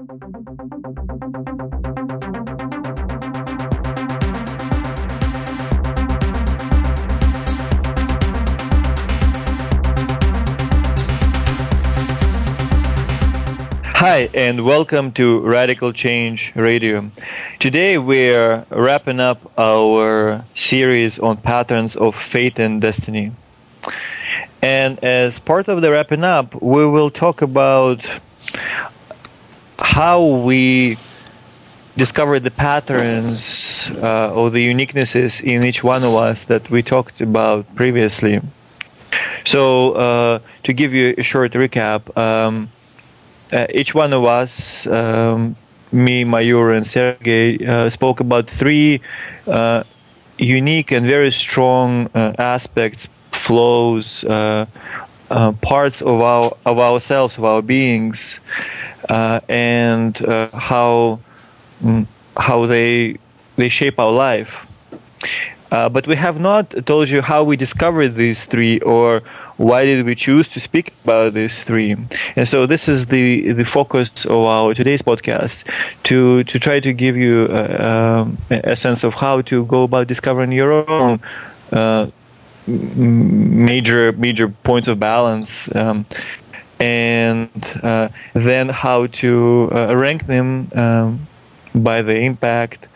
Hi, and welcome to Radical Change Radio. Today we're wrapping up our series on patterns of fate and destiny. And as part of the wrapping up, we will talk about how we discover the patterns uh, or the uniquenesses in each one of us that we talked about previously. So, uh, to give you a short recap, um, uh, each one of us, um, me, Mayur, and Sergey, uh, spoke about three uh, unique and very strong uh, aspects, flows, parts of our of ourselves, of our beings, and how mm, how they they shape our life. but we have not told you how we discovered these three or why did we choose to speak about these three? And so this is the the focus of our today's podcast to to try to give you a, um, a sense of how to go about discovering your own. Uh, major major points of balance um, and uh, then how to uh, rank them um, by the impact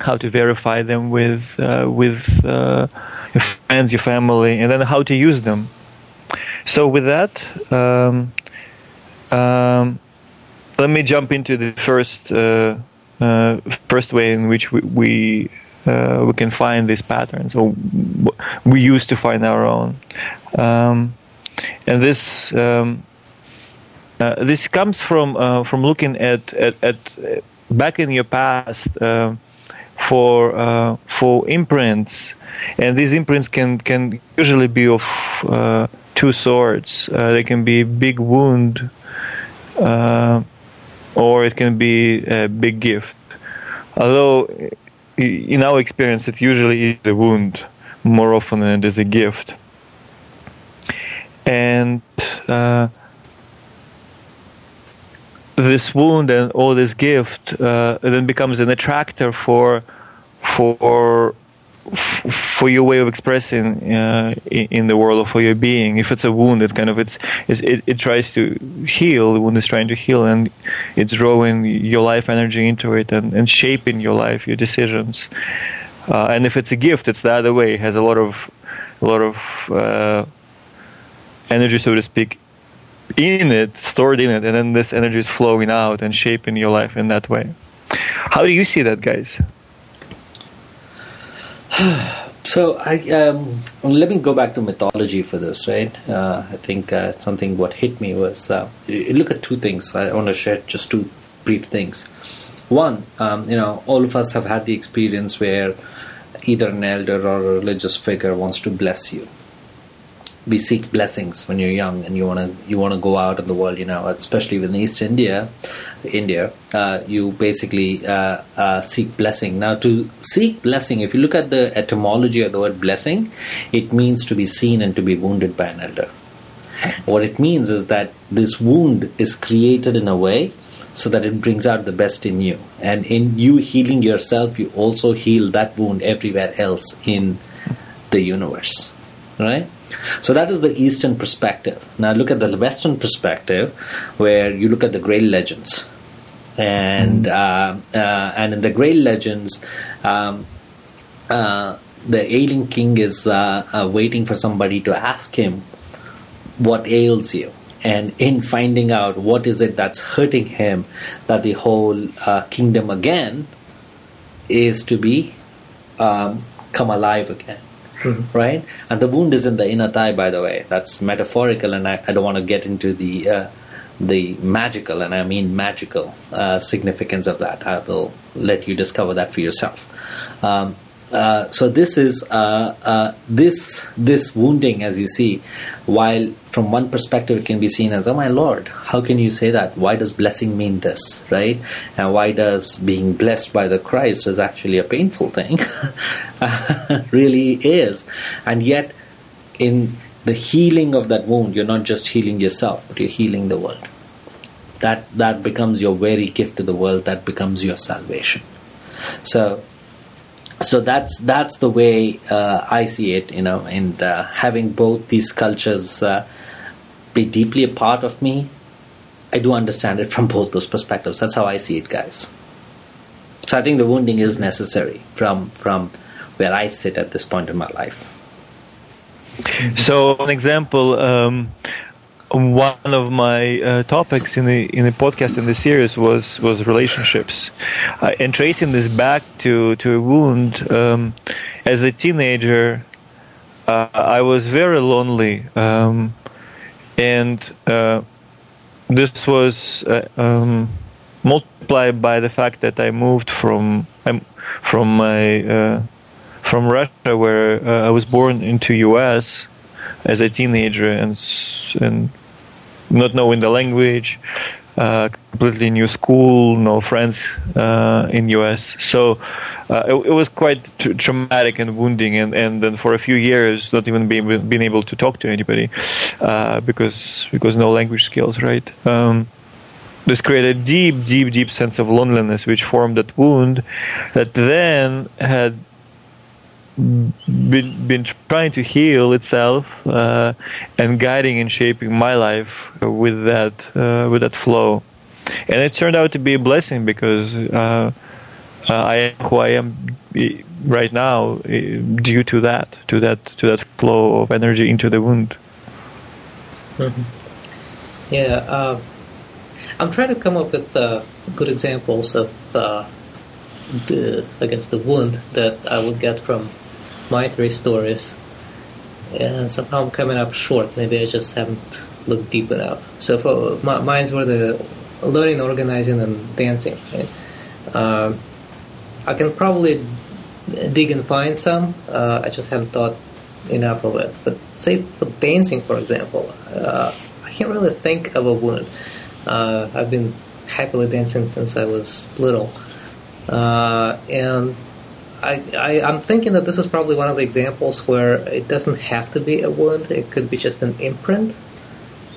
how to verify them with uh, with uh, your friends, your family, and then how to use them. So with that, um, um, let me jump into the first uh, uh, first way in which we we, we can find these patterns, or we used to find our own, um, and this. Um, uh, this comes from uh, from looking at, at, at back in your past uh, for for imprints and these imprints can can usually be of uh, two sorts. Uh, they can be big wound, uh, or it can be a big gift. Although, in our experience, it usually is a wound more often than it is a gift. And uh, this wound and all this gift uh, then becomes an attractor for for for your way of expressing uh, in the world or for your being. If it's a wound, it kind of it's, it, it tries to heal. The wound is trying to heal, and it's drawing your life energy into it and, and shaping your life, your decisions. Uh, and if it's a gift, it's the other way. It has a lot of a lot of uh, energy, so to speak, in it, stored in it, and then this energy is flowing out and shaping your life in that way. How do you see that, guys? so I um, let me go back to mythology for this, right? Uh, I think uh, something what hit me was uh, look at two things. I want to share just two brief things. One, um, you know, all of us have had the experience where either an elder or a religious figure wants to bless you we seek blessings when you're young and you want to you want to go out in the world you know especially in east india india uh, you basically uh, uh, seek blessing. Now to seek blessing if you look at the etymology of the word blessing it means to be seen and to be wounded by an elder. What it means is that this wound is created in a way so that it brings out the best in you. And in you healing yourself you also heal that wound everywhere else in the universe. Right so that is the Eastern perspective. Now look at the Western perspective, where you look at the Grail legends, and mm. uh, uh, and in the Grail legends, um, uh, the ailing king is uh, uh, waiting for somebody to ask him what ails you. And in finding out what is it that's hurting him, that the whole uh, kingdom again is to be um, come alive again mm-hmm. right? And the wound is in the inner thigh, by the way. That's metaphorical, and I, I don't want to get into the uh, the magical, and I mean magical uh, significance of that. I will let you discover that for yourself. Um, uh, so this is uh, uh, this this wounding, as you see, while from one perspective it can be seen as, oh my lord, how can you say that? Why does blessing mean this, right? And why does being blessed by the Christ is actually a painful thing? really is, and yet in the healing of that wound, you're not just healing yourself, but you're healing the world. that that becomes your very gift to the world. That becomes your salvation. So so that's that's the way uh, I see it, you know, and uh, having both these cultures uh, be deeply a part of me, I do understand it from both those perspectives. That's how I see it, guys. So I think the wounding is necessary from from where I sit at this point in my life. So, an example. Um, one of my uh, topics in the in the podcast in the series was was relationships, uh, and tracing this back to to a wound. Um, as a teenager, uh, I was very lonely, um, and uh, this was uh, um, multiplied by the fact that I moved from from my uh, from Russia, where I was born, into U.S. as a teenager, and and not knowing the language, uh, completely new school, no friends uh, in US. So uh, it, it, was quite traumatic and wounding, and, and then for a few years, not even being being able to talk to anybody uh, because because no language skills, right? Um, this created a deep, deep, deep sense of loneliness, which formed that wound that then had been, been trying to heal itself uh, and guiding and shaping my life with that uh, with that flow, and it turned out to be a blessing because uh, uh I am who I am right now due to that to that to that flow of energy into the wound. Mm-hmm. Yeah, uh, I'm trying to come up with uh, good examples of the I guess the wound that I would get from my three stories, and somehow I'm coming up short. Maybe I just haven't looked deep enough. So for my, mine's were the learning, organizing, and dancing. Right? Um, I can probably dig and find some. Uh, I just haven't thought enough of it. But say for dancing, for example, uh, I can't really think of a wound. Uh, I've been happily dancing since I was little, uh, and I, I, am thinking that this is probably one of the examples where it doesn't have to be a wound, it could be just an imprint.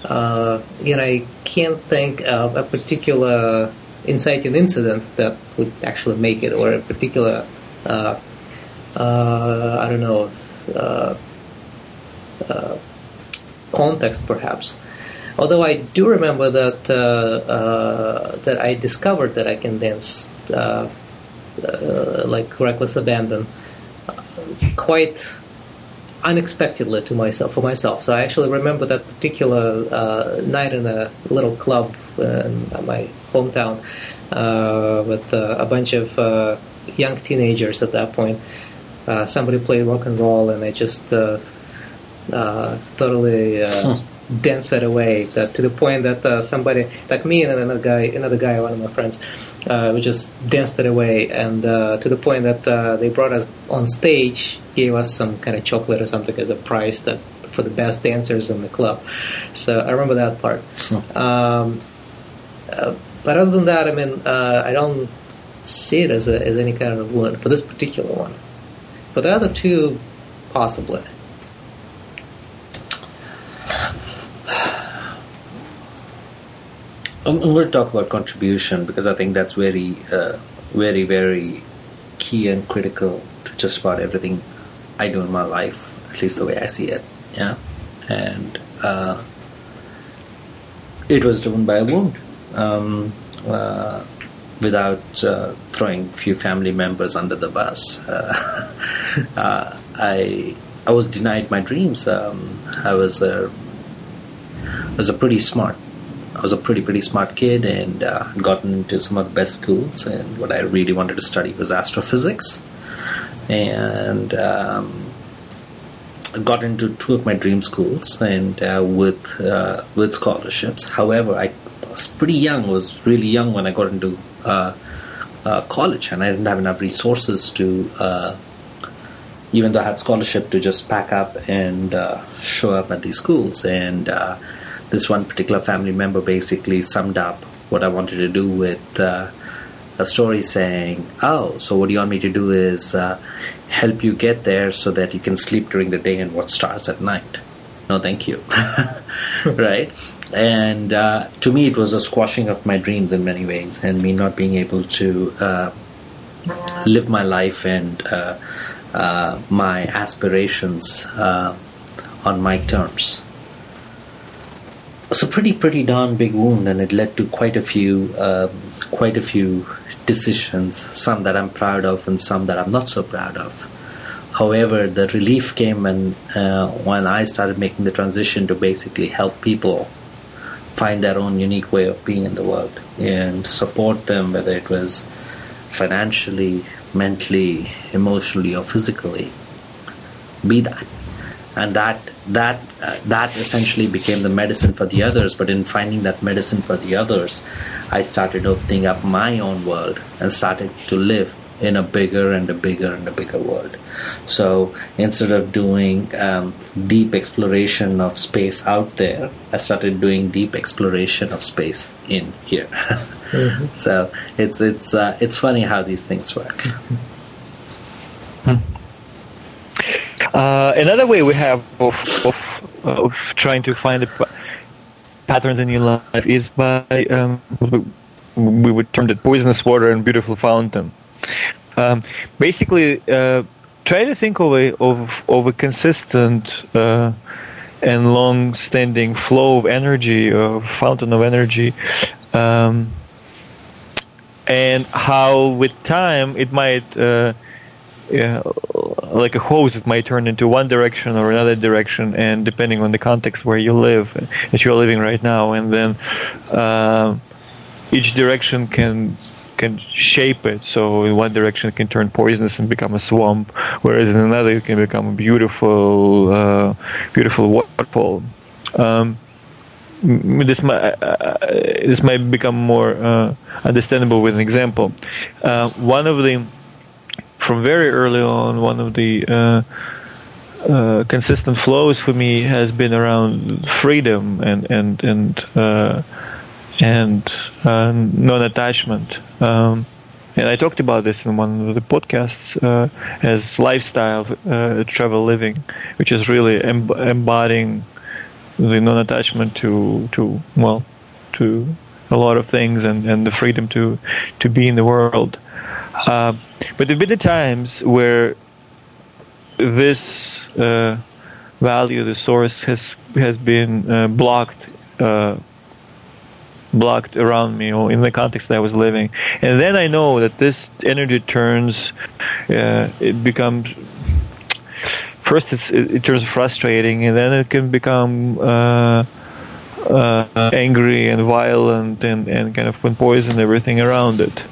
Uh, you know, I can't think of a particular inciting incident that would actually make it, or a particular, uh, uh, I don't know, uh, uh, context perhaps. Although I do remember that uh, that I discovered that I can dance uh, like reckless abandon quite unexpectedly to myself for myself. So I actually remember that particular uh, night in a little club in my hometown uh, with uh, a bunch of uh, young teenagers at that point. Uh, somebody played rock and roll, and I just totally. Dance it away that, to the point that uh, somebody like me and another guy another guy one of my friends uh, we just danced it away and uh, to the point that uh, they brought us on stage gave us some kind of chocolate or something as a prize that for the best dancers in the club so i remember that part hmm. um, but other than that i mean uh, i don't see it as, a, as any kind of wound for this particular one but the other two possibly I'm, going to talk about contribution because I think that's very, uh, very, very key and critical to just about everything I do in my life, at least the way I see it. Yeah, and uh, it was driven by a wound. Um, uh, without uh, throwing a few family members under the bus, uh, I I was denied my dreams. Um, I was a I was a pretty smart I was a pretty pretty smart kid and uh, gotten into some of the best schools. And what I really wanted to study was astrophysics, and um, got into two of my dream schools and uh, with uh, with scholarships. However, I was pretty young. Was really young when I got into uh, uh, college, and I didn't have enough resources to. Uh, even though I had scholarship to just pack up and show up at these schools, and this one particular family member basically summed up what I wanted to do with uh, a story saying, Oh, so what do you want me to do is uh, help you get there so that you can sleep during the day and watch stars at night. No, thank you. right? And uh, to me, it was a squashing of my dreams in many ways, and me not being able to uh, live my life and uh, uh my aspirations uh, on my terms. It's a pretty, pretty darn big wound, and it led to quite a few, um, quite a few decisions. Some that I'm proud of, and some that I'm not so proud of. However, the relief came when uh, when I started making the transition to basically help people find their own unique way of being in the world and support them, whether it was financially, mentally, emotionally, or physically. Be that, and that that uh, that essentially became the medicine for the others. But in finding that medicine for the others, I started opening up my own world and started to live in a bigger and a bigger and a bigger world. So instead of doing um, deep exploration of space out there, I started doing deep exploration of space in here. mm-hmm. So it's it's uh, it's funny how these things work. Hmm. Uh, another way we have of, of, of trying to find the patterns in your life is by um, we would term it poisonous water and beautiful fountain. Um, basically, uh, try to think of a of of a consistent uh, and long-standing flow of energy, or fountain of energy, um, and how with time it might. Uh, yeah, like a hose, it might turn into one direction or another direction, and depending on the context where you live, that you're living right now, and then uh, each direction can can shape it. So in one direction it can turn poisonous and become a swamp, whereas in another it can become a beautiful, uh, beautiful waterfall. Um, this might uh, uh, this might become more uh, understandable with an example. Uh, one of the from very early on, one of the uh, uh, consistent flows for me has been around freedom and and and and uh, non-attachment. Um, and I talked about this in one of the podcasts uh, as lifestyle uh, travel living, which is really em- embodying the non-attachment to to well to a lot of things and, and the freedom to to be in the world. Uh, but there have been the times where this uh, value, the source, has has been uh, blocked blocked around me or in the context that I was living. And then I know that this energy turns, uh, it becomes, first it, it, turns frustrating and then it can become uh, uh, angry and violent and, and kind of poison everything around it.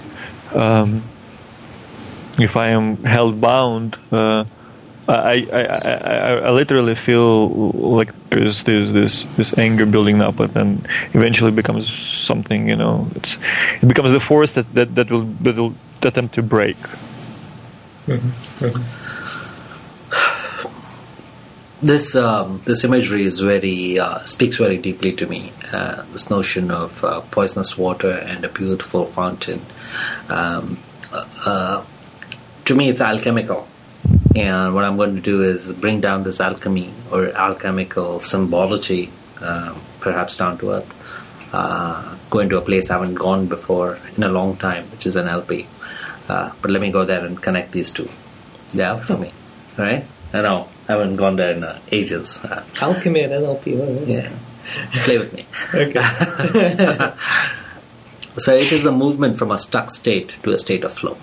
Um, if I am held bound, uh, I, I, I, I, literally feel like there's, there's this this anger building up, and then eventually becomes something. You know, it's, it becomes the force that that, that will that will attempt to break. Mm-hmm. Mm-hmm. This um, this imagery is very uh, speaks very deeply to me. Uh, this notion of uh, poisonous water and a beautiful fountain. Um, uh, uh, to me, it's alchemical and what I'm going to do is bring down this alchemy or alchemical symbology, uh, perhaps down to earth. Uh, go into a place I haven't gone before in a long time, which is NLP. Uh, but let me go there and connect these two. The alchemy, right? I know I haven't gone there in uh, ages. Uh, alchemy and NLP. Yeah, play with me. okay. so it is the movement from a stuck state to a state of flow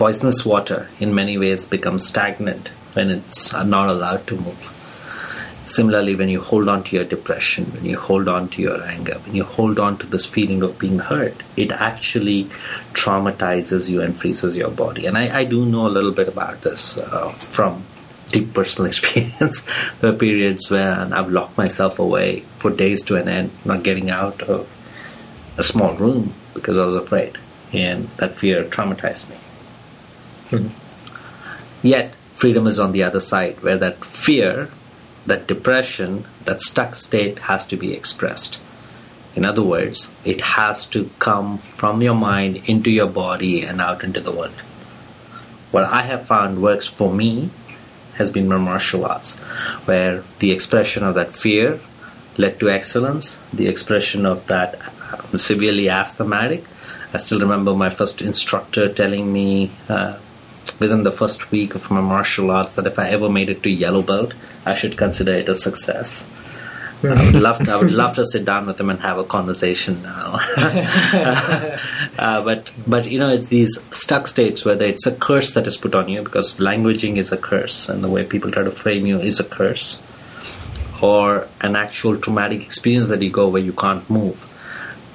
poisonous water in many ways becomes stagnant when it's not allowed to move. Similarly, when you hold on to your depression, when you hold on to your anger, when you hold on to this feeling of being hurt, it actually traumatizes you and freezes your body. And I, I do know a little bit about this uh, from deep personal experience. there are periods when I've locked myself away for days to an end, not getting out of a small room because I was afraid. And that fear traumatized me. Mm-hmm. Yet, freedom is on the other side, where that fear, that depression, that stuck state has to be expressed. In other words, it has to come from your mind into your body and out into the world. What I have found works for me has been my martial arts, where the expression of that fear, led to excellence, the expression of that I'm severely asthmatic. I still remember my first instructor telling me uh, within the first week of my martial arts that if I ever made it to yellow belt, I should consider it a success. I would love to, I would love to sit down with them and have a conversation now. uh, but but you know it's these stuck states whether it's a curse that is put on you because languaging is a curse and the way people try to frame you is a curse, or an actual traumatic experience that you go where you can't move.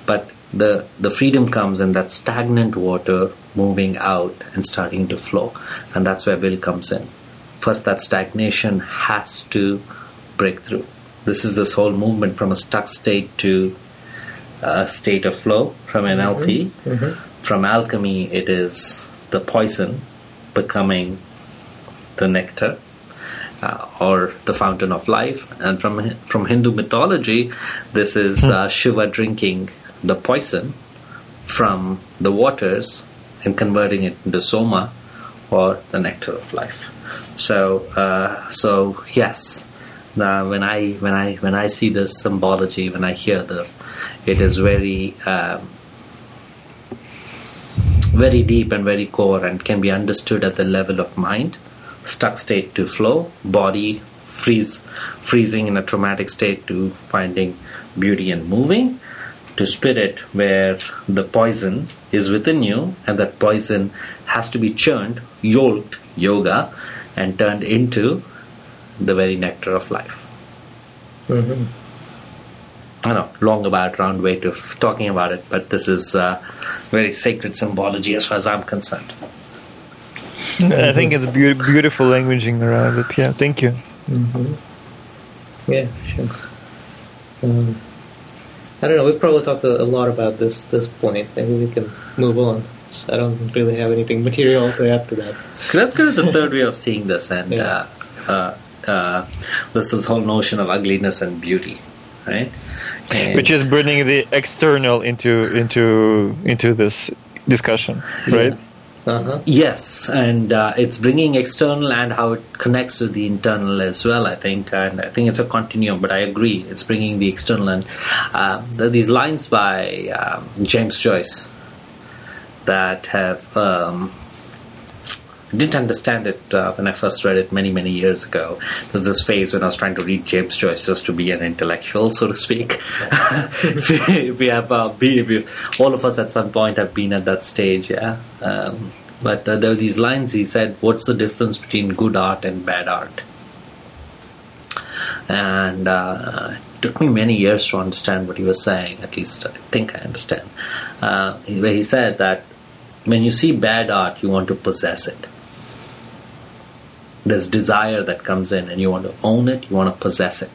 But the the freedom comes in that stagnant water moving out and starting to flow, and that's where will comes in. First, that stagnation has to break through this is this whole movement from a stuck state to a state of flow from NLP. Mm-hmm. Mm-hmm. From alchemy, it is the poison becoming the nectar. Uh, or the fountain of life, and from from Hindu mythology, this is hmm. uh, Shiva drinking the poison from the waters and converting it into soma, or the nectar of life. So, uh, so yes, uh, when I when I when I see this symbology, when I hear this, it is very um, very deep and very core, and can be understood at the level of mind, stuck state to flow, body freeze, freezing in a traumatic state to finding beauty and moving, to spirit where the poison is within you, and that poison has to be churned, yoked yoga, and turned into the very nectar of life. Mm-hmm. I know, long about round way of talking about it, but this is uh, very sacred symbology as far as I'm concerned. I think it's be- beautiful languaging around it. Yeah, thank you. Mm-hmm. Yeah, sure. Um, I don't know. We probably talked a, a, lot about this this point. Maybe we can move on. So I don't really have anything material to add to that. Let's go to the third way of seeing this, and yeah. uh, uh, uh, this this whole notion of ugliness and beauty, right? And Which is bringing the external into into into this discussion, right? Yeah. Uh-huh. Yes, and uh, it's bringing external and how it connects with the internal as well. I think, and I think it's a continuum. But I agree, it's bringing the external and uh, these lines by um, James Joyce that have um, didn't understand it uh, when I first read it many, many years ago. Was this phase when I was trying to read James Joyce just to be an intellectual, so to speak. if, we, have, uh, be, we, all of us at some point have been at that stage, yeah. Um, but uh, there were these lines he said, What's the difference between good art and bad art? And uh, it took me many years to understand what he was saying, at least I think I understand. Uh, where he said that when you see bad art, you want to possess it there's desire that comes in and you want to own it, you want to possess it.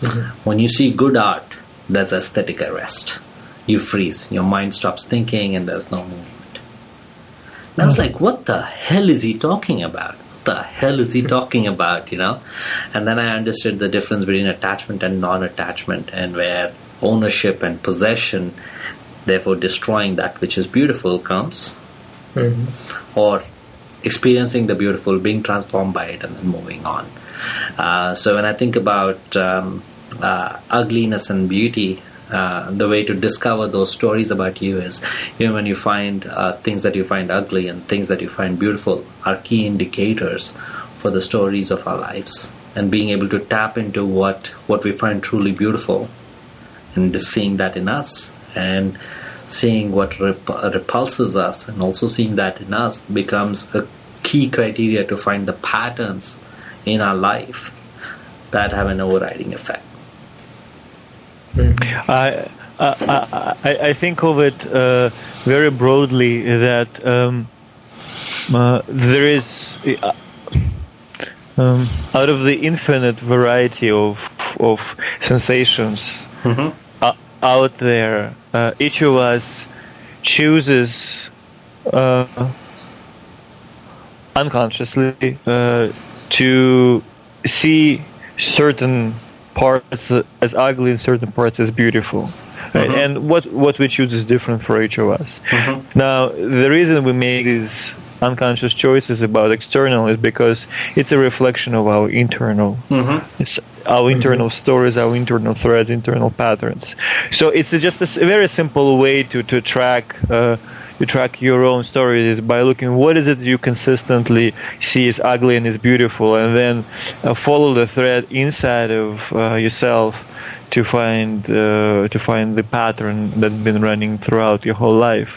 Mm-hmm. When you see good art, there's aesthetic arrest. You freeze, your mind stops thinking, and there's no movement. And I was mm-hmm. like, what the hell is he talking about? What the hell is he talking about, you know? And then I understood the difference between attachment and non attachment, and where ownership and possession, therefore destroying that which is beautiful, comes. Mm-hmm. Or experiencing the beautiful, being transformed by it, and then moving on. Uh, so when I think about um, uh, ugliness and beauty, uh, the way to discover those stories about you is you know when you find uh, things that you find ugly and things that you find beautiful are key indicators for the stories of our lives and being able to tap into what what we find truly beautiful and seeing that in us and seeing what rep- repulses us and also seeing that in us becomes a key criteria to find the patterns in our life that have an overriding effect. I, I, I, think of it uh, very broadly that um, uh, there is, uh, um, out of the infinite variety of, of sensations mm-hmm out there, uh, each of us chooses uh, unconsciously uh, to see certain parts as ugly and certain parts as beautiful. Right? Mm-hmm. And what, what we choose is different for each of us. Mm-hmm. Now, the reason we make these unconscious choices about external is because it's a reflection of our internal Mm-hmm. it's our internal stories, our internal threads, internal patterns. So it's just a very simple way to to track uh, to track your own stories is by looking what is it you consistently see is ugly and is beautiful, and then uh, follow the thread inside of uh, yourself to find uh, to find the pattern that's been running throughout your whole life.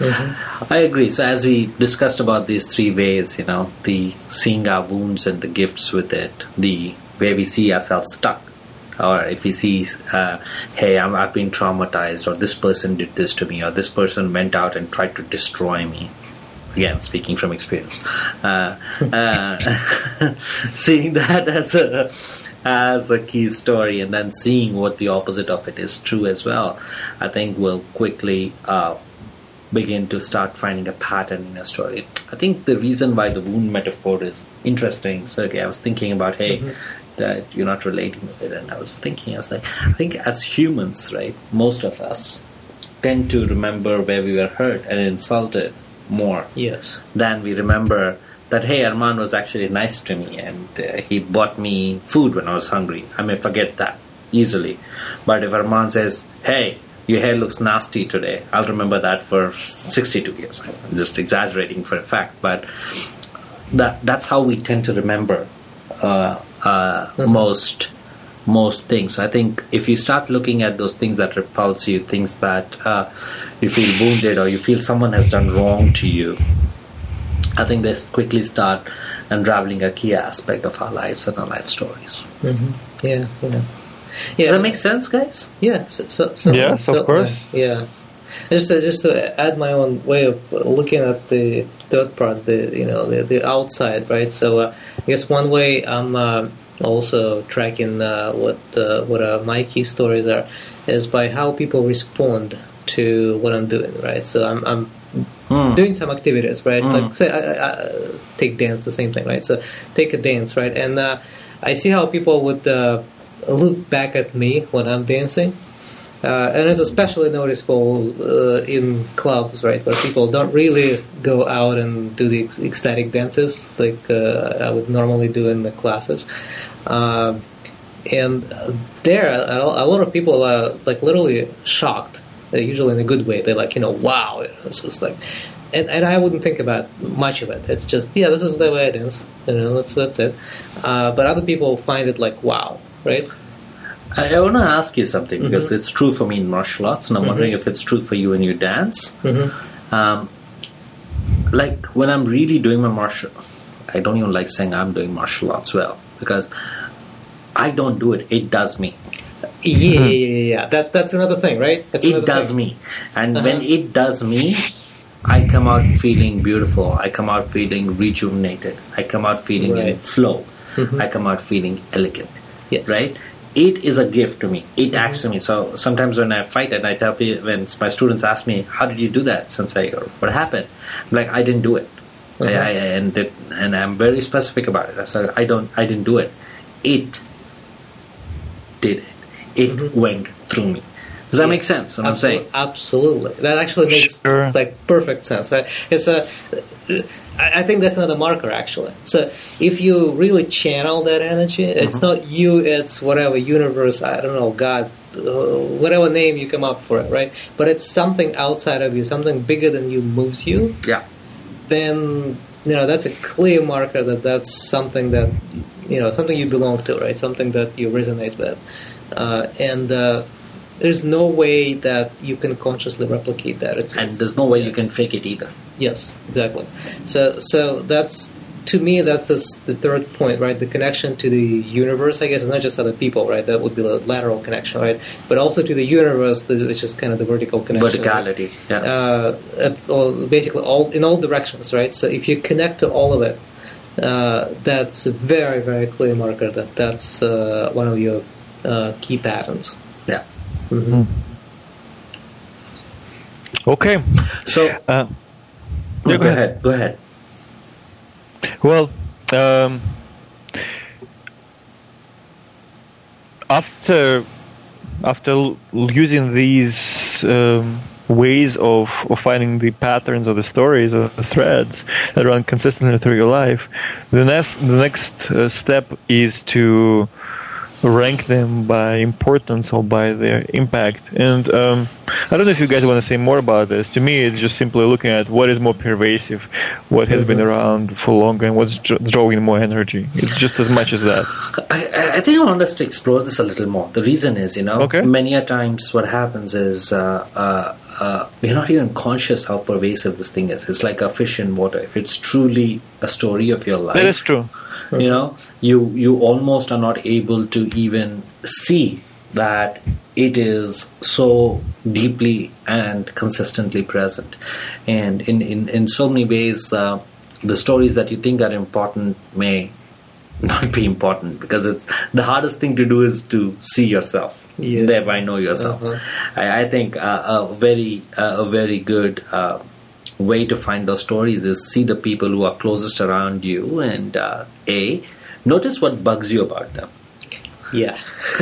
I agree. So as we discussed about these three ways, you know, the seeing our wounds and the gifts with it, the where we see ourselves stuck, or if we see, uh, hey, I'm, I've been traumatized, or this person did this to me, or this person went out and tried to destroy me. Again, speaking from experience, uh, uh, seeing that as a as a key story, and then seeing what the opposite of it is true as well, I think will quickly uh, begin to start finding a pattern in a story. I think the reason why the wound metaphor is interesting, Sergey, I was thinking about, hey, that you're not relating with it, and I was thinking, I was like, I think as humans, right, most of us tend to remember where we were hurt and insulted more Yes. than we remember that hey Arman was actually nice to me and uh, he bought me food when I was hungry. I may forget that easily. But if Arman says, hey, your hair looks nasty today, I'll remember that for 62 years. I'm just exaggerating for a fact, but that that's how we tend to remember uh, uh, most most things. I think if you start looking at those things that repulse you, things that uh, you feel wounded or you feel someone has done wrong to you, I think they quickly start unraveling a key aspect of our lives and our life stories. Mm-hmm. Yeah. Yeah. Yeah. Does that make sense, guys? Yeah. So, so, so, Yes, of so- course. Yeah. Just to, just to add my own way of looking at the third part, the you know the, the outside, right? So uh, I guess one way I'm uh, also tracking uh, what uh, what uh, my key stories are is by how people respond to what I'm doing, right? So I'm, I'm Hmm. doing some activities, right? Mm. Like say, I, I, I, take dance, the same thing, right? So take a dance, right? And uh, I see how people would uh, look back at me when I'm dancing. Uh, and it's especially noticeable uh, in clubs, right, where people don't really go out and do the ec- ecstatic dances like uh, I would normally do in the classes. Uh, and there, a, lot of people are like literally shocked, uh, usually in a good way. They're like, you know, wow, it's just like, and, and I wouldn't think about much of it. It's just, yeah, this is the way it is, you know, that's that's it. Uh, but other people find it like, wow, right? I, I want to ask you something because Mm-hmm. it's true for me in martial arts, and I'm wondering if it's true for you when you dance. Mm-hmm. Um, like when I'm really doing my martial, I don't even like saying I'm doing martial arts well because I don't do it. It does me. Yeah, yeah, yeah, yeah. That that's another thing, right? That's it does thing. me and Uh-huh. when it does me i come out feeling beautiful i come out feeling rejuvenated i come out feeling in Right. flow Mhm. i come out feeling elegant Yes. right it is a gift to me it acts to me so sometimes when i fight and i tell people when my students ask me how did you do that sensei or what happened I'm like i didn't do it I, Uh-huh. I, and it, and i'm very specific about it i said i don't i didn't do it it did it it Mhm. went through me does that Yeah. make sense what i'm saying Absolutely. That actually makes Sure. like perfect sense. It's a. I I think that's another marker actually. So if you really channel that energy, it's Mm-hmm. not you. It's whatever universe. I don't know God. Uh, whatever name you come up for it, right? But it's something outside of you, something bigger than you moves you. yeah Then you know that's a clear marker that that's something that you know something you belong to, right? Something that you resonate with, uh, and uh, there's no way that you can consciously replicate that. It's, and there's no way you can fake it either. Yes, exactly. So, so that's to me that's this, the third point, right? The connection to the universe. I guess it's not just other people, right? That would be the lateral connection, right? But also to the universe, which is kind of the vertical connection. right? Verticality, yeah. Uh, it's all basically all in all directions, right? So if you connect to all of it, uh, that's a very, very clear marker that that's uh, one of your uh, key patterns. Yeah. hmm Okay. So Uh, go, Yeah, go ahead. ahead. Go ahead. Well, um, after after l- using these um, ways of, of finding the patterns or the stories or the threads that run consistently through your life, the next the next uh, step is to rank them by importance or by their impact. And um, I don't know if you guys want to say more about this. To me, it's just simply looking at what is more pervasive, what has been around for longer, and what's dr- drawing more energy. It's just as much as that. I, I think I want us to explore this a little more. The reason is, you know, Okay. many a times what happens is uh, uh, uh, we're not even conscious how pervasive this thing is. It's like a fish in water. If it's truly a story of your life, That is true. You know you you almost are not able to even see that it is so deeply and consistently present and in in, in so many ways uh, the stories that you think are important may not be important because it's, the hardest thing to do is to see yourself Yeah. thereby know yourself Uh-huh. I, I think uh, a very uh, a very good uh, way to find those stories is see the people who are closest around you and uh, a notice what bugs you about them Yeah.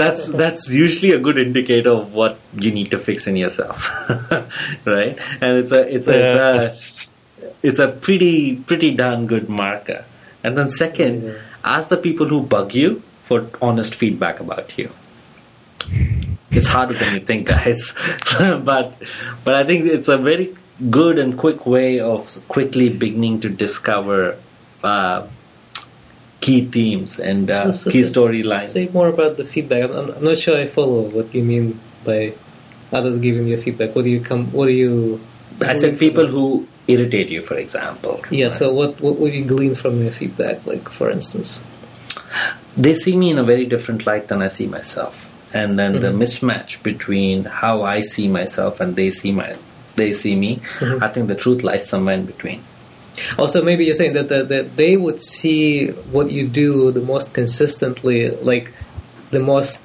that's that's usually a good indicator of what you need to fix in yourself right and it's a it's a, it's a it's a pretty pretty darn good marker. And then second, Yeah. ask the people who bug you for honest feedback about you. It's harder than you think, guys. but but I think it's a very good and quick way of quickly beginning to discover uh, key themes and uh, So- so- key storylines. Say more about the feedback. I'm, I'm not sure I follow what you mean by others giving you feedback. What do you come? What do you? I said people who irritate you, for example. Yeah. So what what would you glean from their feedback? Like for instance. they see me in a very different light than I see myself, and then the Mhm. mismatch between how I see myself and they see my they see me. Mhm. I think the truth lies somewhere in between. Also, maybe you're saying that, that that they would see what you do the most consistently, like the most.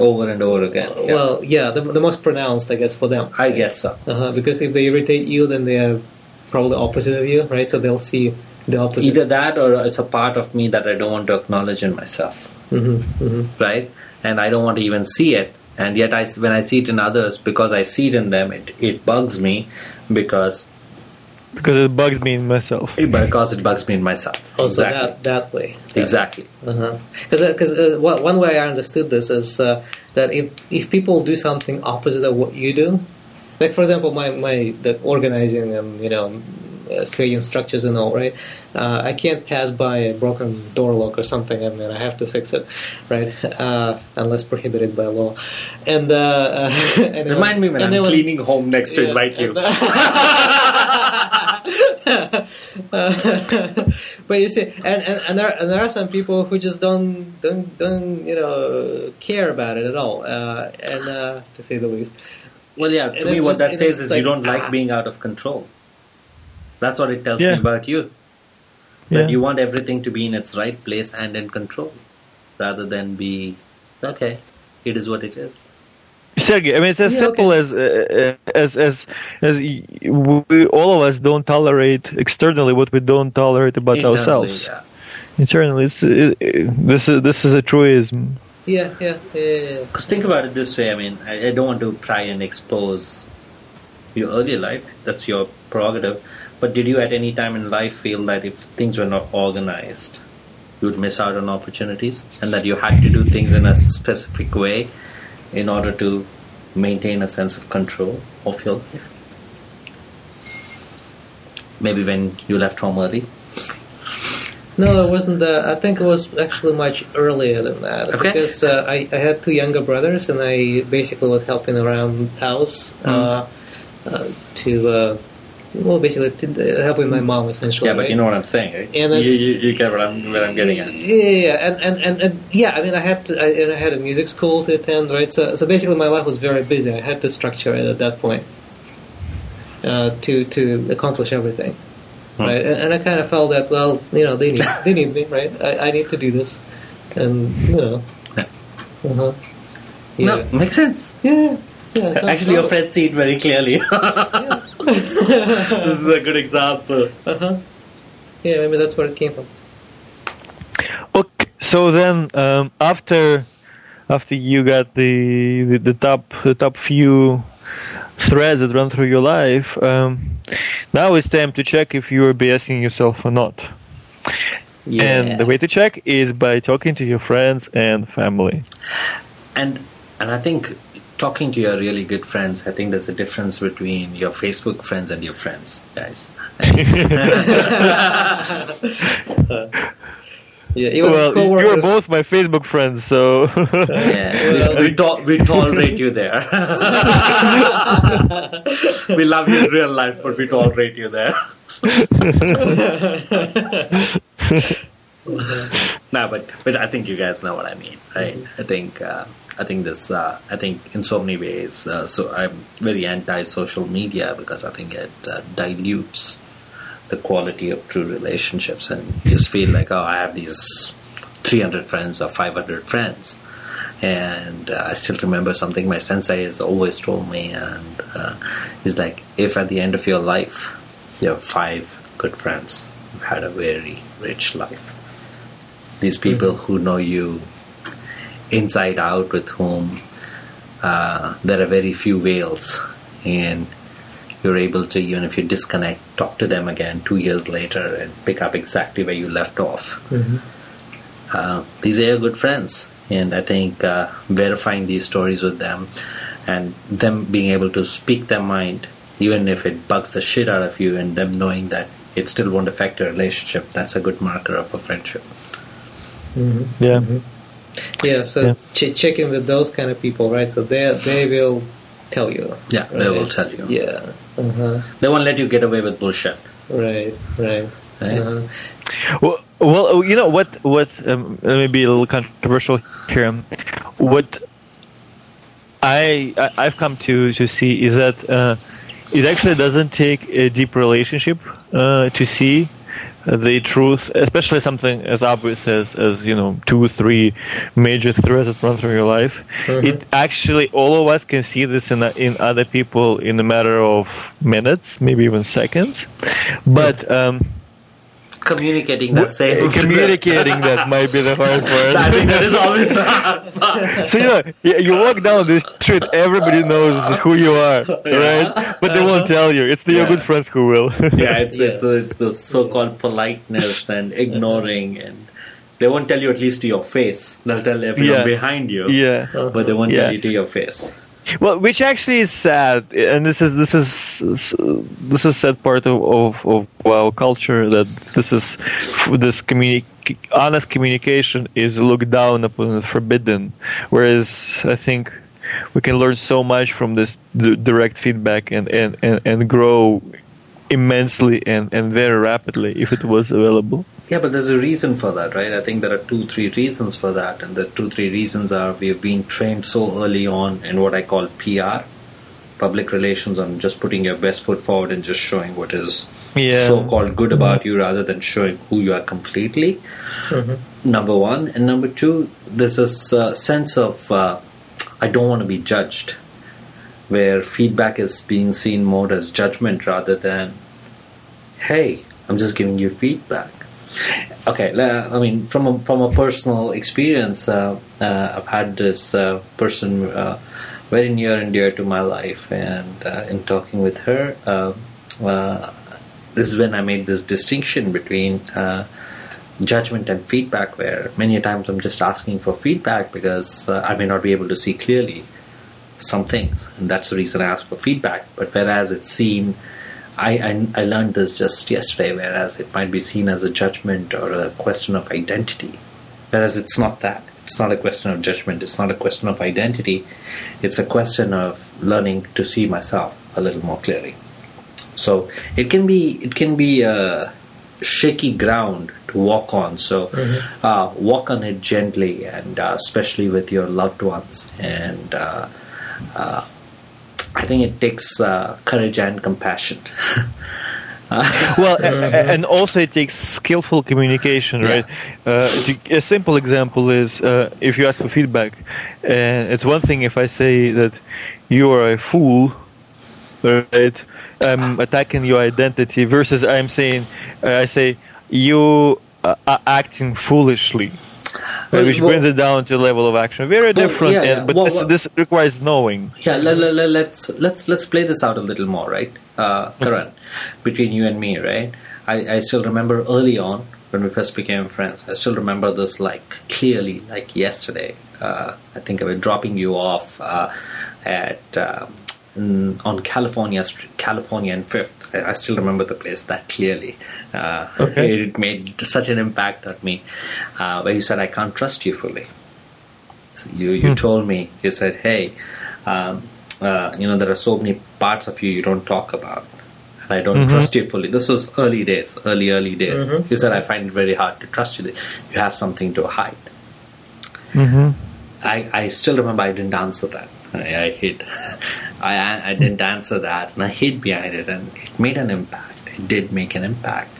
Over and over again. Yeah. Well, yeah, the, the most pronounced, I guess, for them. I guess so. Uh-huh, because if they irritate you, then they are probably opposite of you, right? So they'll see the opposite. Either that or it's a part of me that I don't want to acknowledge in myself, hmm hmm right? And I don't want to even see it. And yet, I, when I see it in others, because I see it in them, it, it bugs me because Because it bugs me in myself. because it bugs me in myself. Also, exactly. that that way. Exactly. Because because uh, one one way I understood this is uh, that if if people do something opposite of what you do, like for example, my my the organizing and you know uh, creating structures and all, right? Uh, I can't pass by a broken door lock or something, and then I have to fix it, right? Uh, unless prohibited by law. And, uh, uh, and Remind me when and I'm cleaning home next to Yeah, invite you. but you see, and, and, and, there, and there are some people who just don't don't don't you know care about it at all, uh, and uh, to say the least. Well, yeah, And to me, what just- that says is is like, you don't like ah. being out of control. That's what it tells Yeah. me about you. Yeah. That you want everything to be in its right place and in control, rather than be, okay, it is what it is. Sergey, I mean, it's as Yeah, simple okay. as uh, as as as we all of us don't tolerate externally what we don't tolerate about Internally, ourselves. yeah. Internally, it's, it, it- this is this is a truism. Yeah, yeah, yeah. yeah, yeah. Because think about it this way I mean, I, I don't want to try and expose your earlier life, that's your prerogative. But did you at any time in life feel that if things were not organized, you would miss out on opportunities? And that you had to do things in a specific way in order to maintain a sense of control of your life? Maybe when you left home early? No, it wasn't. Uh, I think it was actually much earlier than that. Okay. Because uh, I, I had two younger brothers, and I basically was helping around the house uh, uh, to, uh, well, basically helping my mom essentially. Yeah, but right? you know what I'm saying, right? Yeah, you, you, you get what I'm, what I'm getting at. Yeah, yeah, yeah. And, and, and, and yeah, I mean, I had to, I, and I had a music school to attend, right? So, so basically, my life was very busy. I had to structure it at that point uh, to to accomplish everything, Hmm. right? And, and I kind of felt that, well, you know, they need they need me, right? I, I need to do this, and you know, Yeah. uh-huh. yeah, No, makes sense. yeah, yeah. Actually, your friends see it very clearly. This is a good example. Uh-huh. Yeah, maybe that's where it came from. Okay, so then um, after after you got the, the the top the top few threads that run through your life, um, now it's time to check if you are BSing yourself or not. Yeah. And the way to check is by talking to your friends and family. and and I think talking to your really good friends, I think there's a difference between your Facebook friends and your friends, guys. Yeah, even well, you're both my Facebook friends, so Yeah, Well- we, we, to- we tolerate you there. we love you in real life, but we tolerate you there. no, but but I think you guys know what I mean, right? I think uh, I think this uh, I think in so many ways. Uh, so I'm very anti-social media because I think it uh, dilutes the quality of true relationships, and you just feel like oh, I have these 300 friends or 500 friends. And uh, I still remember something my sensei has always told me, and uh, is like, if at the end of your life you have five good friends, you've had a very rich life. These people who know you inside out, with whom uh, there are very few veils, and you're able to, even if you disconnect, talk to them again two years later and pick up exactly where you left off. Uh, these are your good friends, and I think uh, verifying these stories with them and them being able to speak their mind, even if it bugs the shit out of you, and them knowing that it still won't affect your relationship, that's a good marker of a friendship. yeah. Yeah, so Yeah. Ch- checking with those kind of people, right? So they they will tell you. Yeah, they will tell you. Yeah. Uh-huh. They won't let you get away with bullshit. Right. Right. Right? Uh-huh. Well, well, oh, you know what? What um, let me be a little controversial here. What I, I I've come to to see is that uh, it actually doesn't take a deep relationship uh, to see the truth, especially something as obvious as as you know two three major threads that run through your life. It actually all of us can see this in in other people in a matter of minutes, maybe even seconds, but. Um, Communicating that same. Eh, communicating that might be the hard I think that is always the hard part. so you know, you you walk down the street, everybody knows who you are, right? But they won't uh-huh. tell you. It's the your good friends who will. Yeah, it's, it's, Yes. it's the so-called politeness and ignoring, and they won't tell you at least to your face. They'll tell everyone Yeah. behind you, yeah. but they won't Yeah. tell you to your face. Well, which actually is sad, and this is this is this is sad part of of, of our culture that this is this communi- honest communication is looked down upon and forbidden, whereas I think we can learn so much from this d- direct feedback and and, and, and grow immensely and, and very rapidly if it was available. Yeah, but there's a reason for that, right? I think there are two, three reasons for that, and the two, three reasons are we have been trained so early on in what I call PR, public relations, on just putting your best foot forward and just showing what is Yeah. so-called good about you, rather than showing who you are completely. Number one, and number two, there's this uh, sense of uh, I don't want to be judged, where feedback is being seen more as judgment rather than hey, I'm just giving you feedback. Okay, I mean, from a, from a personal experience, uh, uh, I've had this uh, person uh, very near and dear to my life, and uh, in talking with her, uh, this is when I made this distinction between judgment and feedback, where many times I'm just asking for feedback because I may not be able to see clearly some things, and that's the reason I ask for feedback. But whereas it's seen, I, I I learned this just yesterday. Whereas it might be seen as a judgment or a question of identity, whereas it's not that. It's not a question of judgment. It's not a question of identity. It's a question of learning to see myself a little more clearly. So it can be it can be a shaky ground to walk on. So uh, walk on it gently, and uh, especially with your loved ones. And uh, uh, I think it takes uh, courage and compassion. well, a- and also it takes skillful communication, Yeah. right? Uh, a simple example is uh, if you ask for feedback, and it's one thing if I say that you are a fool, right? I'm attacking your identity versus I'm saying uh, I say you uh, are acting foolishly. Which well- brings it down to a level of action. Very different, yeah, and- yeah. but this, this requires knowing. Yeah, let, let, let, let's let's let's play this out a little more, right, uh, Karan, between you and me, right? I, I still remember early on when we first became friends. I still remember this like clearly, like yesterday. Uh, I think I was dropping you off uh, at um, in, on California California and Fifth. I, I still remember the place that clearly. Uh, Okay. It made such an impact on me. Uh, where you said, "I can't trust you fully." you you Hmm. told me you said hey um, uh, you know there are so many parts of you you don't talk about and i don't Mhm. trust you fully this was early days early early days you said i find it very hard to trust you you have something to hide hmm I, I still remember I didn't answer that. I, hid. I, I didn't answer that, and I hid behind it, and it made an impact. It did make an impact.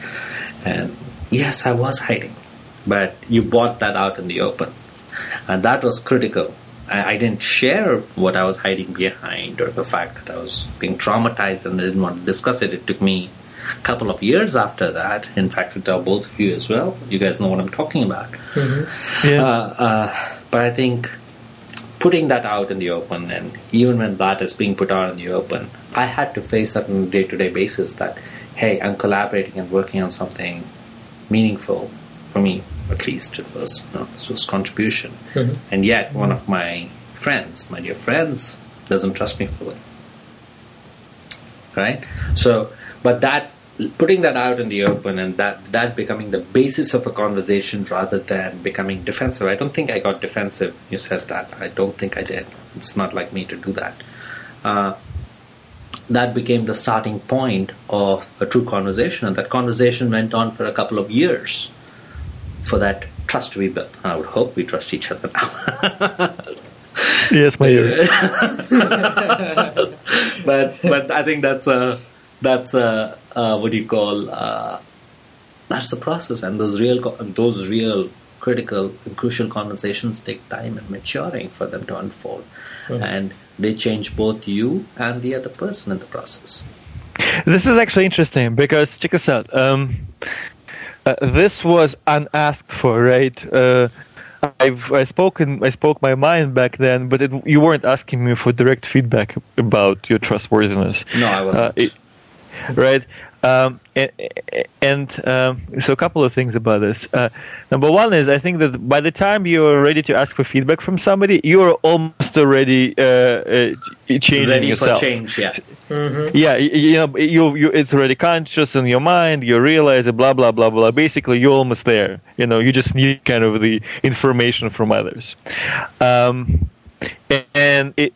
And yes, I was hiding, but you brought that out in the open, and that was critical. I, I didn't share what I was hiding behind, or the fact that I was being traumatized and I didn't want to discuss it. It took me a couple of years after that. In fact, tell both of you as well. You guys know what I'm talking about. Yeah. Uh, uh, but I think putting that out in the open, and even when that is being put out in the open, I had to face that on a day to day basis that, hey, I'm collaborating and working on something meaningful for me, at least. It was, you know, this was contribution. Mhm. And yet, one of my friends, my dear friends, doesn't trust me fully. Right? So, but that putting that out in the open and that that becoming the basis of a conversation rather than becoming defensive. I don't think I got defensive. You said that. I don't think I did. It's not like me to do that. Uh, that became the starting point of a true conversation, and that conversation went on for a couple of years for that trust to be built. I would hope we trust each other now. yes, my dear. but but I think that's a that's a uh, what do you call uh, that's the process, and those real those real critical and crucial conversations take time and maturing for them to unfold, and they change both you and the other person in the process. This is actually interesting because check us out. Um, uh, this was unasked for, right? Uh, I've I spoken I spoke my mind back then, but it, you weren't asking me for direct feedback about your trustworthiness. No, I wasn't. Uh, it- right? Um, and and um, so a couple of things about this. Uh, number one is I think that by the time you're ready to ask for feedback from somebody, you're almost already uh, uh, changing Ready yourself. for change, yeah. Yeah, y- you know, you, you it's already conscious in your mind. You realize it, blah blah blah blah. Basically, you're almost there. You know, you just need kind of the information from others, um, and it.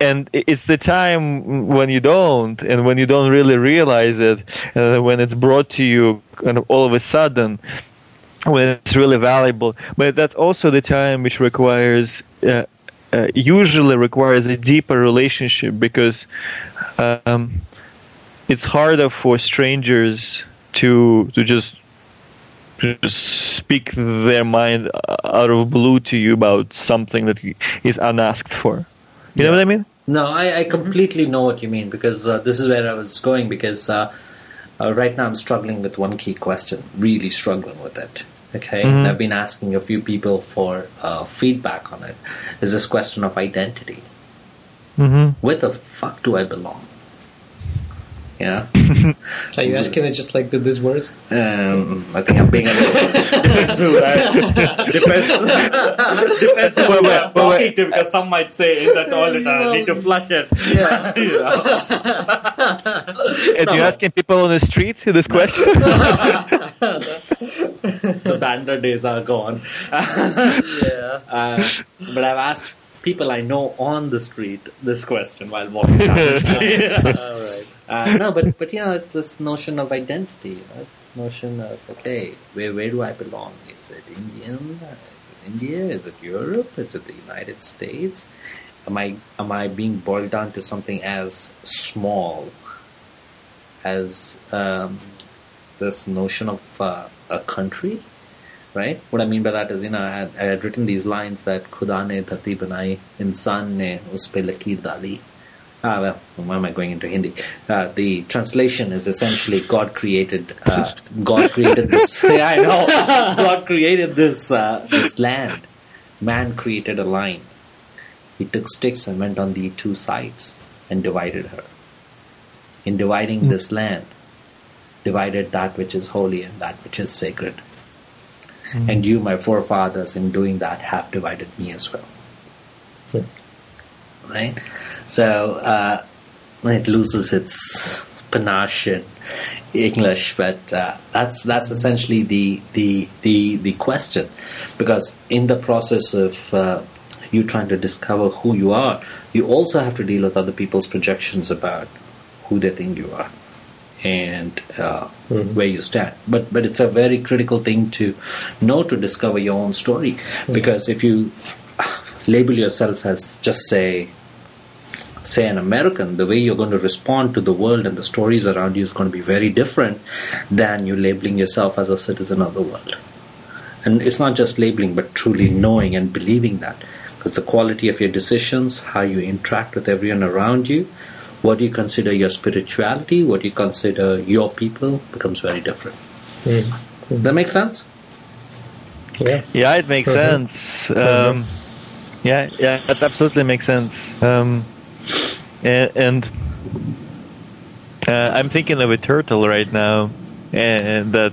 And it's the time when you don't, and when you don't really realize it, and when it's brought to you kind of all of a sudden, when it's really valuable. But that's also the time which requires, uh, uh, usually requires a deeper relationship because um, it's harder for strangers to to just just speak their mind out of blue to you about something that is unasked for. You know what I mean? No, I, I completely know what you mean because uh, this is where I was going. Because uh, uh, right now I'm struggling with one key question, really struggling with it. Okay, and I've been asking a few people for uh, feedback on it. Is this question of identity? Mm-hmm. Where the fuck do I belong? Yeah, Are you asking it just like with these words? um, I think I'm being a little depends who, right? depends depends who Wait, I'm wait, talking wait, to because some might say that all the time. I need to flush it. Yeah. You know? And No. you're asking people on the street this question? the bander days are gone. yeah. Uh, but I've asked people I know on the street this question while walking down the street. All right. uh, no, but but you know, it's this notion of identity. You know? It's this notion of okay, where where do I belong? Is it Indian? Uh, India? Is it Europe? Is it the United States? Am I am I being boiled down to something as small as um, this notion of uh, a country? right? What I mean by that is, you know, I had, I had written these lines that Khuda ne dhati banai, insan ne us pe dali. Ah, well, why am I going into Hindi? Uh, the translation is essentially God created, uh, God created this. yeah, I know. God created this uh, this land. Man created a line. He took sticks and went on the two sides and divided her. In dividing mm. this land, divided that which is holy and that which is sacred and you, my forefathers, in doing that, have divided me as well. Right? So uh, it loses its panache in English, but uh, that's that's essentially the, the the the question, because in the process of uh, you trying to discover who you are, you also have to deal with other people's projections about who they think you are and uh, where you stand. But but it's a very critical thing to know to discover your own story, because if you label yourself as just say say an American, the way you're going to respond to the world and the stories around you is going to be very different than you labeling yourself as a citizen of the world. And it's not just labeling, but truly knowing and believing that. Because the quality of your decisions, how you interact with everyone around you, what do you consider your spirituality, what do you consider your people, becomes very different. Does that make sense? Yeah. Yeah, it makes Mhm. sense. Um, yeah, yeah, that absolutely makes sense. Um, and and uh, I'm thinking of a turtle right now, and that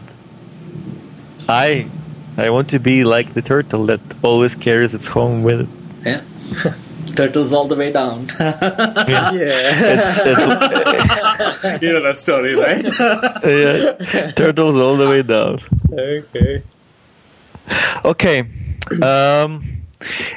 I I want to be like the turtle that always carries its home with it. Yeah. Turtles all the way down. Yeah. Yeah. It's, it's, you know that story, right? yeah, turtles all the way down. okay. Okay. Um,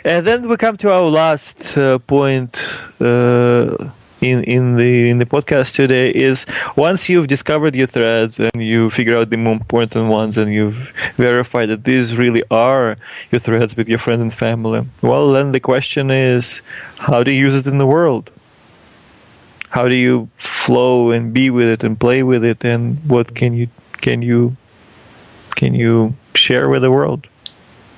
and then we come to our last uh, point uh, in in the in the podcast today is once you've discovered your threads and you figure out the more important ones and you've verified that these really are your threads with your friends and family. Well, then the question is, how do you use it in the world? How do you flow and be with it and play with it and what can you can you can you share with the world?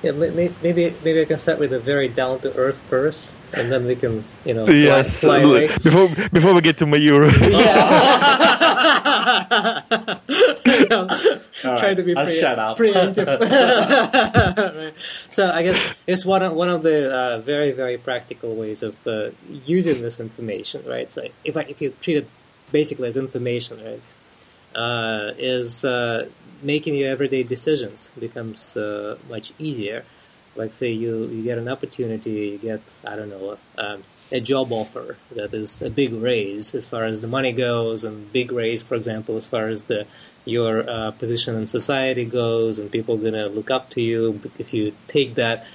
Yeah, may- may- maybe maybe I can start with a very down to earth first, and then we can you know fly, Yes. fly away. Before before we get to Mayur. Try to be pre- shut up. preemptive. Right. So I guess it's one of one of the uh, very very practical ways of uh, using this information, right? So if I, if you treat it basically as information, right, uh, is uh, making your everyday decisions becomes uh, much easier. Like say you you get an opportunity, you get I don't know. Um, a job offer that is a big raise as far as the money goes, and big raise, for example, as far as the your uh, position in society goes, and people are gonna look up to you if you take that.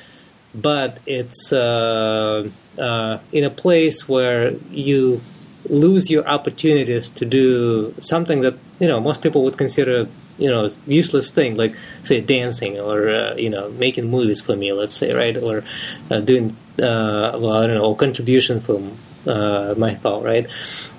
But it's uh, uh, in a place where you lose your opportunities to do something that you know most people would consider you know useless thing like say dancing or uh, you know making movies for me let's say right or uh, doing uh, well I don't know contribution from uh, my thought right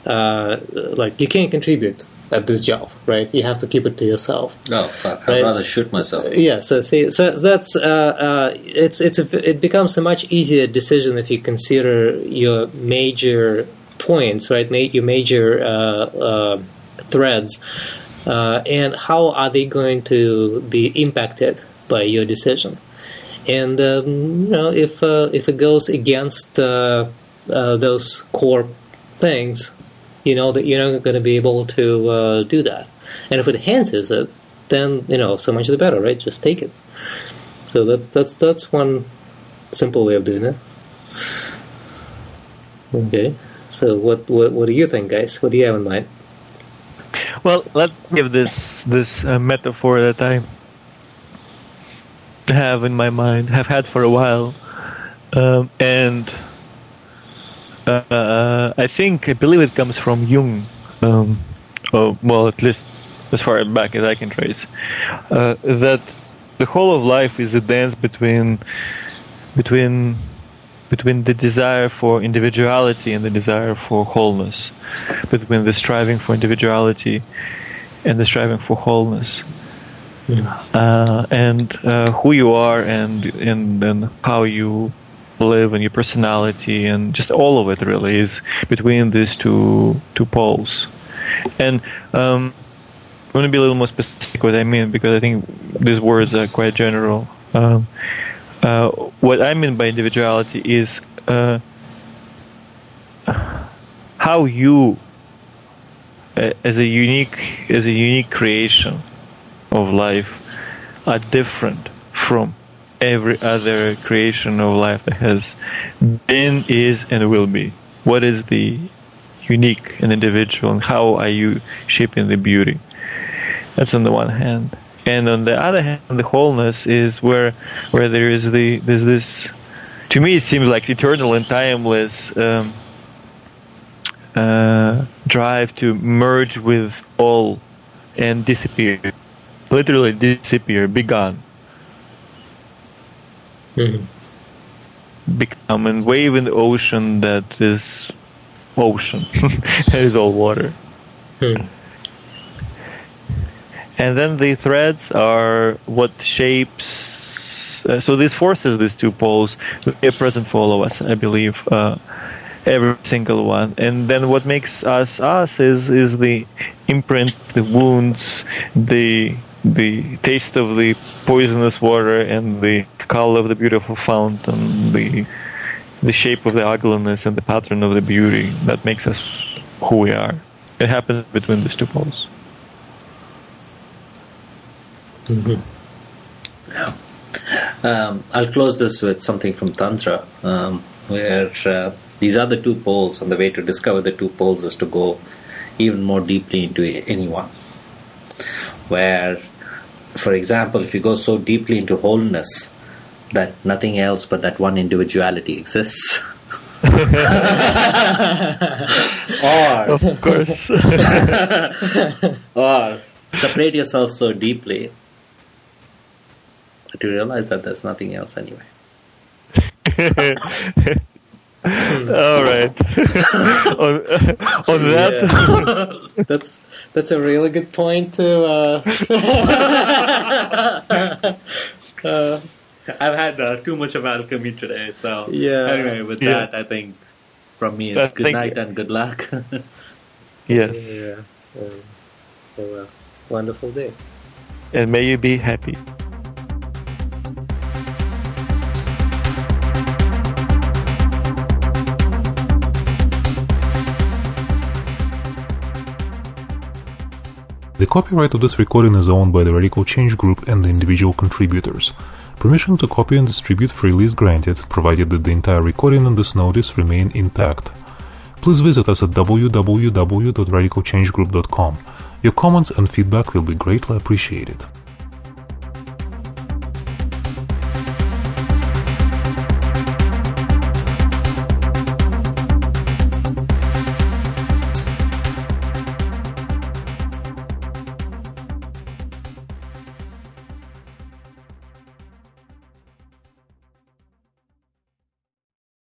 uh, like you can't contribute at this job right you have to keep it to yourself Oh fuck! Right. I'd rather shoot myself. yeah, so see, so that's uh, uh, it's it's a, it becomes a much easier decision if you consider your major points, right? Your major uh, uh, threads, uh, and how are they going to be impacted by your decision? And um, you know, if uh, if it goes against uh, uh, those core things, you know that you're not going to be able to uh, do that. And if it enhances it, then you know so much the better, right? Just take it. So that's that's that's one simple way of doing it. Okay. So what what what do you think, guys? What do you have in mind? Well, let's give this this uh, metaphor that I have in my mind, have had for a while, um, and uh, I think I believe it comes from Jung. Um, oh, well, at least as far back as I can trace, uh, that the whole of life is a dance between between between the desire for individuality and the desire for wholeness, between the striving for individuality and the striving for wholeness, uh, and uh, who you are and and and how you live and your personality and just all of it really is between these two two poles. And um, I want to be a little more specific what I mean because I think these words are quite general. Um, uh, what I mean by individuality is uh, how you, uh, as a unique as a unique creation of life, are different from every other creation of life that has been, is, and will be. What is the unique and individual, and how are you shaping the beauty? That's on the one hand, and on the other hand, the wholeness is where where there is the there's this. To me, it seems like eternal and timeless um, uh, drive to merge with all and disappear, literally disappear, be gone Mm-hmm. become and wave in the ocean that is ocean. that is all water. Hmm. And then the threads are what shapes. Uh, so these forces, these two poles, they present for all of us, I believe, uh, every single one. And then what makes us us is is the imprint, the wounds, the the taste of the poisonous water and the color of the beautiful fountain, the the shape of the ugliness and the pattern of the beauty that makes us who we are. It happens between these two poles. Mm-hmm. Um, I'll close this with something from Tantra, um, where uh, these are the two poles, and the way to discover the two poles is to go even more deeply into anyone. Where, for example, if you go so deeply into wholeness that nothing else but that one individuality exists. or, Of course. or separate yourself so deeply that you realize that there's nothing else anyway. All right. on, on that, that's that's a really good point to. Uh, uh, I've had uh, too much of alchemy today, so Yeah. Anyway, with Yeah. that, I think from me I it's good think- night and good luck. yes. yeah. Um, so, uh, wonderful day. And may you be happy. The copyright of this recording is owned by the Radical Change Group and the individual contributors. Permission to copy and distribute freely is granted, provided that the entire recording and this notice remain intact. Please visit us at www.radicalchangegroup.com. Your comments and feedback will be greatly appreciated.